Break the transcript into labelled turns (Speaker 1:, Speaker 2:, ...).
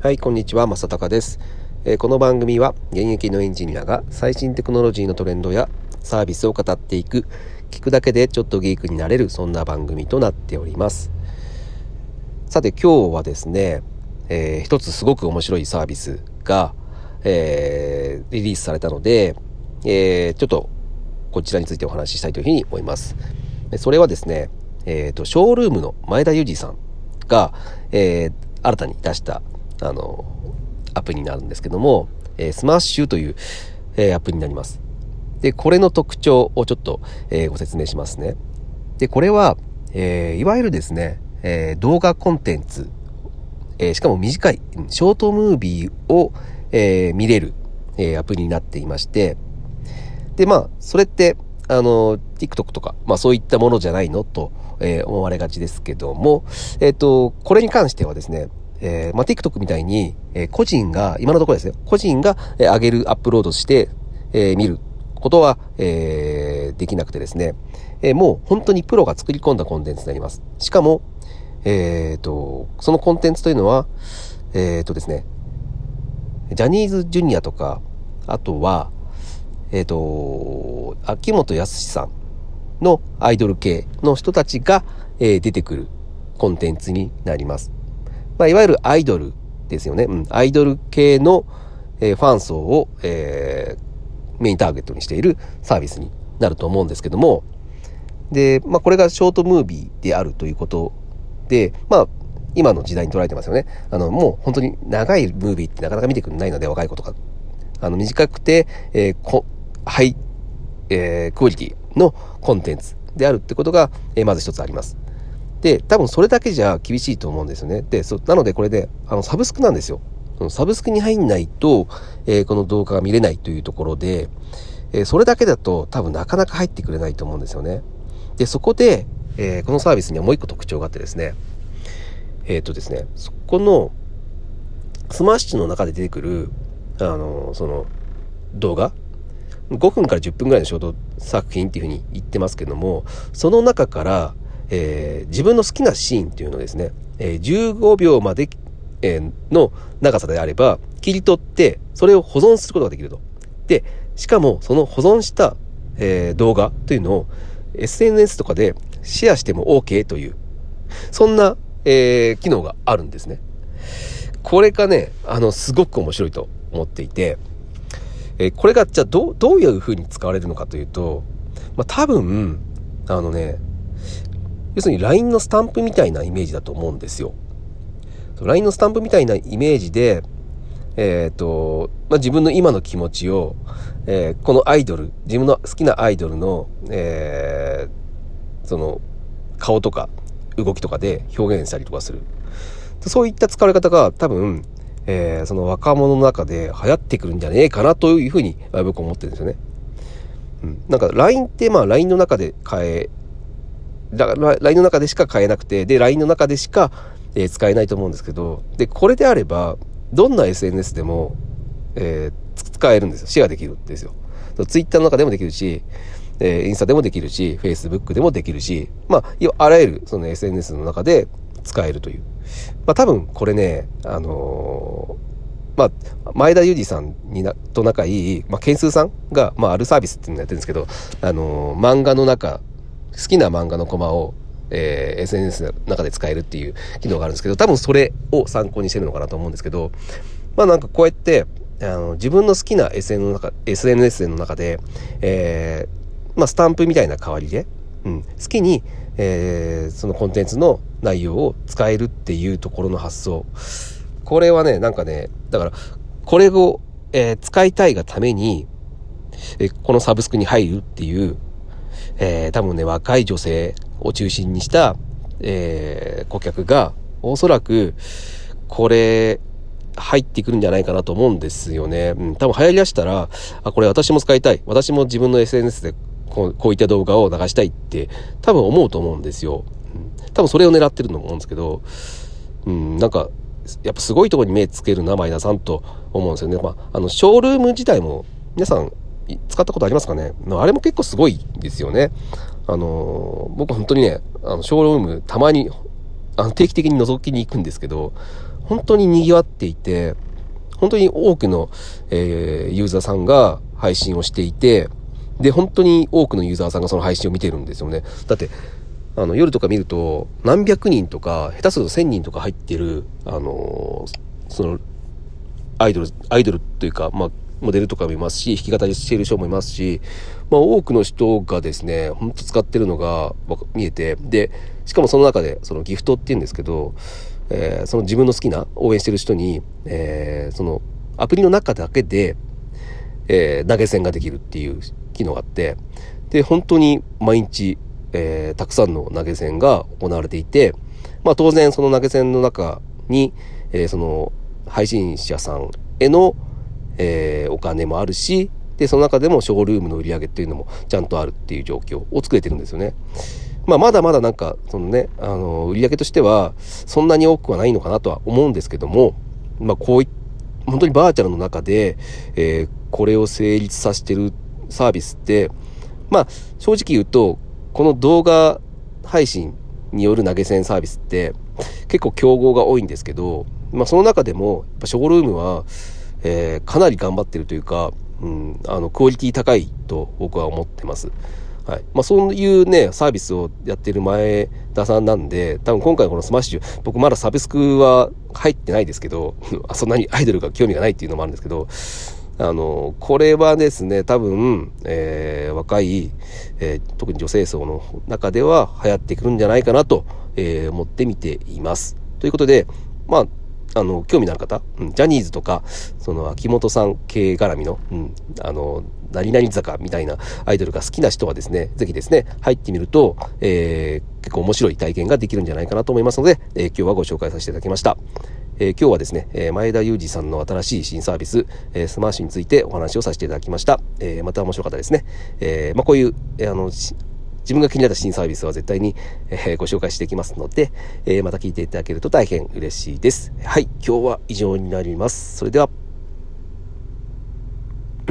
Speaker 1: はい、こんにちは、正隆です、えー、この番組は現役のエンジニアが最新テクノロジーのトレンドやサービスを語っていく、聞くだけでちょっとギークになれる、そんな番組となっております。さて、今日はですね、えー、一つすごく面白いサービスが、えー、リリースされたので、えー、ちょっとこちらについてお話ししたいというふうに思います。それはですね、えっ、ー、と、ショールームの前田裕二さんが、えー、新たに出したあの、アプリになるんですけども、えー、スマッシュという、えー、アプリになります。で、これの特徴をちょっと、えー、ご説明しますね。で、これは、えいわゆるですね、え動画コンテンツ、えしかも短い、ショートムービーを、え見れる、えアプリになっていまして、で、まあ、それって、あの、TikTok とか、まあそういったものじゃないのと、え思われがちですけども、えっ、と、これに関してはですね、えー、まあ、TikTok みたいに、えー、個人が、今のところですよ、個人が、えー、上げる、アップロードして、えー、見ることは、えー、できなくてですね、えー、もう本当にプロが作り込んだコンテンツになります。しかも、えっ、ー、と、そのコンテンツというのは、えっ、ー、とですね、ジャニーズジュニアとか、あとは、えっ、ー、と、秋元康さんのアイドル系の人たちが、えー、出てくるコンテンツになります。まあ、いわゆるアイドルですよね。うん、アイドル系の、えー、ファン層を、えー、メインターゲットにしているサービスになると思うんですけども、で、まあ、これがショートムービーであるということで、まあ、今の時代に捉えてますよね。あの、もう本当に長いムービーってなかなか見てくれないので、若い子とか。あの、短くて、えー、こ、ハイ、えー、クオリティのコンテンツであるってことが、えー、まず一つあります。で、多分それだけじゃ厳しいと思うんですよね。で、そなのでこれで、あの、サブスクなんですよ。サブスクに入んないと、えー、この動画が見れないというところで、えー、それだけだと多分なかなか入ってくれないと思うんですよね。で、そこで、えー、このサービスにはもう一個特徴があってですね、えっ、とですね、そこの、スマッシュの中で出てくる、あの、その、動画5分から10分ぐらいのショート作品っていうふうに言ってますけども、その中から、えー、自分の好きなシーンっていうのをですね、えー、15秒まで、えー、の長さであれば、切り取って、それを保存することができると。で、しかも、その保存した、えー、動画というのを SNS とかでシェアしても OK という、そんな、えー、機能があるんですね。これがね、あの、すごく面白いと思っていて、えー、これがじゃあどう、どういう風に使われるのかというと、まあ、多分、あのね、要するに LINE のスタンプみたいなイメージだと思うんですよ。LINE のスタンプみたいなイメージで、えっ、ー、と、まあ、自分の今の気持ちを、えー、このアイドル、自分の好きなアイドルの、えー、その、顔とか動きとかで表現したりとかする。そういった使われ方が多分、えー、その若者の中で流行ってくるんじゃねえかなというふうに僕は思ってるんですよね。うん。なんか LINE ってまあ LINE の中で変えだから LINE の中でしか買えなくて、で、LINE の中でしか、えー、使えないと思うんですけど、で、これであれば、どんな SNS でも、えー、使えるんですよ。シェアできるんですよ。Twitter の中でもできるし、えー、インスタでもできるし、Facebook でもできるし、まあ、あらゆるその SNS の中で使えるという。まあ多分これね、あのー、まあ、前田裕二さんになと仲いい、まあ、ケンスーさんが、まあ、あるサービスっていうのをやってるんですけど、あのー、漫画の中好きな漫画のコマを、えー、SNS の中で使えるっていう機能があるんですけど、多分それを参考にしてるのかなと思うんですけど、まあなんかこうやって、あの自分の好きな SN の中 SNS の中で、えー、まあスタンプみたいな代わりで、うん、好きに、えー、そのコンテンツの内容を使えるっていうところの発想。これはね、なんかね、だから、これを、えー、使いたいがために、えこのサブスクに入るっていうえー、多分ね、若い女性を中心にした、えー、顧客が、おそらく、これ、入ってくるんじゃないかなと思うんですよね。うん、多分流行りだしたら、あ、これ私も使いたい。私も自分の SNS でこうこういった動画を流したいって多分思うと思うんですよ。うん、多分それを狙ってると思うんですけど、うん、なんか、やっぱすごいとこに目つけるな、マイナさんと思うんですよね。まあ、あの、ショールーム自体も皆さん使ったことありますかね？あれも結構すごいですよね。あの、僕本当にね、あの、ショールームたまにあの定期的に覗きに行くんですけど、本当に賑わっていて、本当に多くの、えー、ユーザーさんが配信をしていて、で、本当に多くのユーザーさんがその配信を見てるんですよね。だって、あの、夜とか見ると、何百人とか、下手すると1000人とか入ってる、あのー、その、アイドル、アイドルというか、まあ、モデルとかもいますし、弾き語りしている人もいますし、まあ、多くの人がですね、ほんと使ってるのが見えて、で、しかもその中で、そのギフトって言うんですけど、えー、その自分の好きな応援してる人に、えー、そのアプリの中だけで、えー、投げ銭ができるっていう機能があって、で、本当に毎日、えー、たくさんの投げ銭が行われていて、まあ当然その投げ銭の中に、えー、その配信者さんへの、えー、お金もあるし、で、その中でもショールームの売り上げっていうのもちゃんとあるっていう状況を作れてるんですよね。まあ、まだまだなんか、そのね、あの、売り上げとしては、そんなに多くはないのかなとは思うんですけども、まあ、こうい本当にバーチャルの中で、えー、これを成立させてるサービスって、まあ、正直言うと、この動画配信による投げ銭サービスって、結構競合が多いんですけど、まあ、その中でも、やっぱショールームは、えー、かなり頑張ってるというか、うん、あの、クオリティ高いと僕は思ってます。はい。まあ、そういうね、サービスをやってる前田さんなんで、多分今回この smash、僕まだサブスクは入ってないですけど、そんなにアイドルが興味がないっていうのもあるんですけど、あの、これはですね、多分、えー、若い、えー、特に女性層の中では流行ってくるんじゃないかなと、えー、思って見ています。ということで、まあ、あの、興味のある方、うん、ジャニーズとか、その、秋元さん系絡みの、うん、あの、何々坂みたいなアイドルが好きな人はですね、ぜひですね、入ってみると、えー、結構面白い体験ができるんじゃないかなと思いますので、えー、今日はご紹介させていただきました。えー、今日はですね、え前田裕二さんの新しい新サービス、えスマーシについてお話をさせていただきました。えまた面白かったですね。えまあ、こういう、えあの、自分が気になった新サービスは絶対に、えご紹介していきますので、えまた聞いていただけると大変嬉しいです。はい、今日は以上になります。それでは。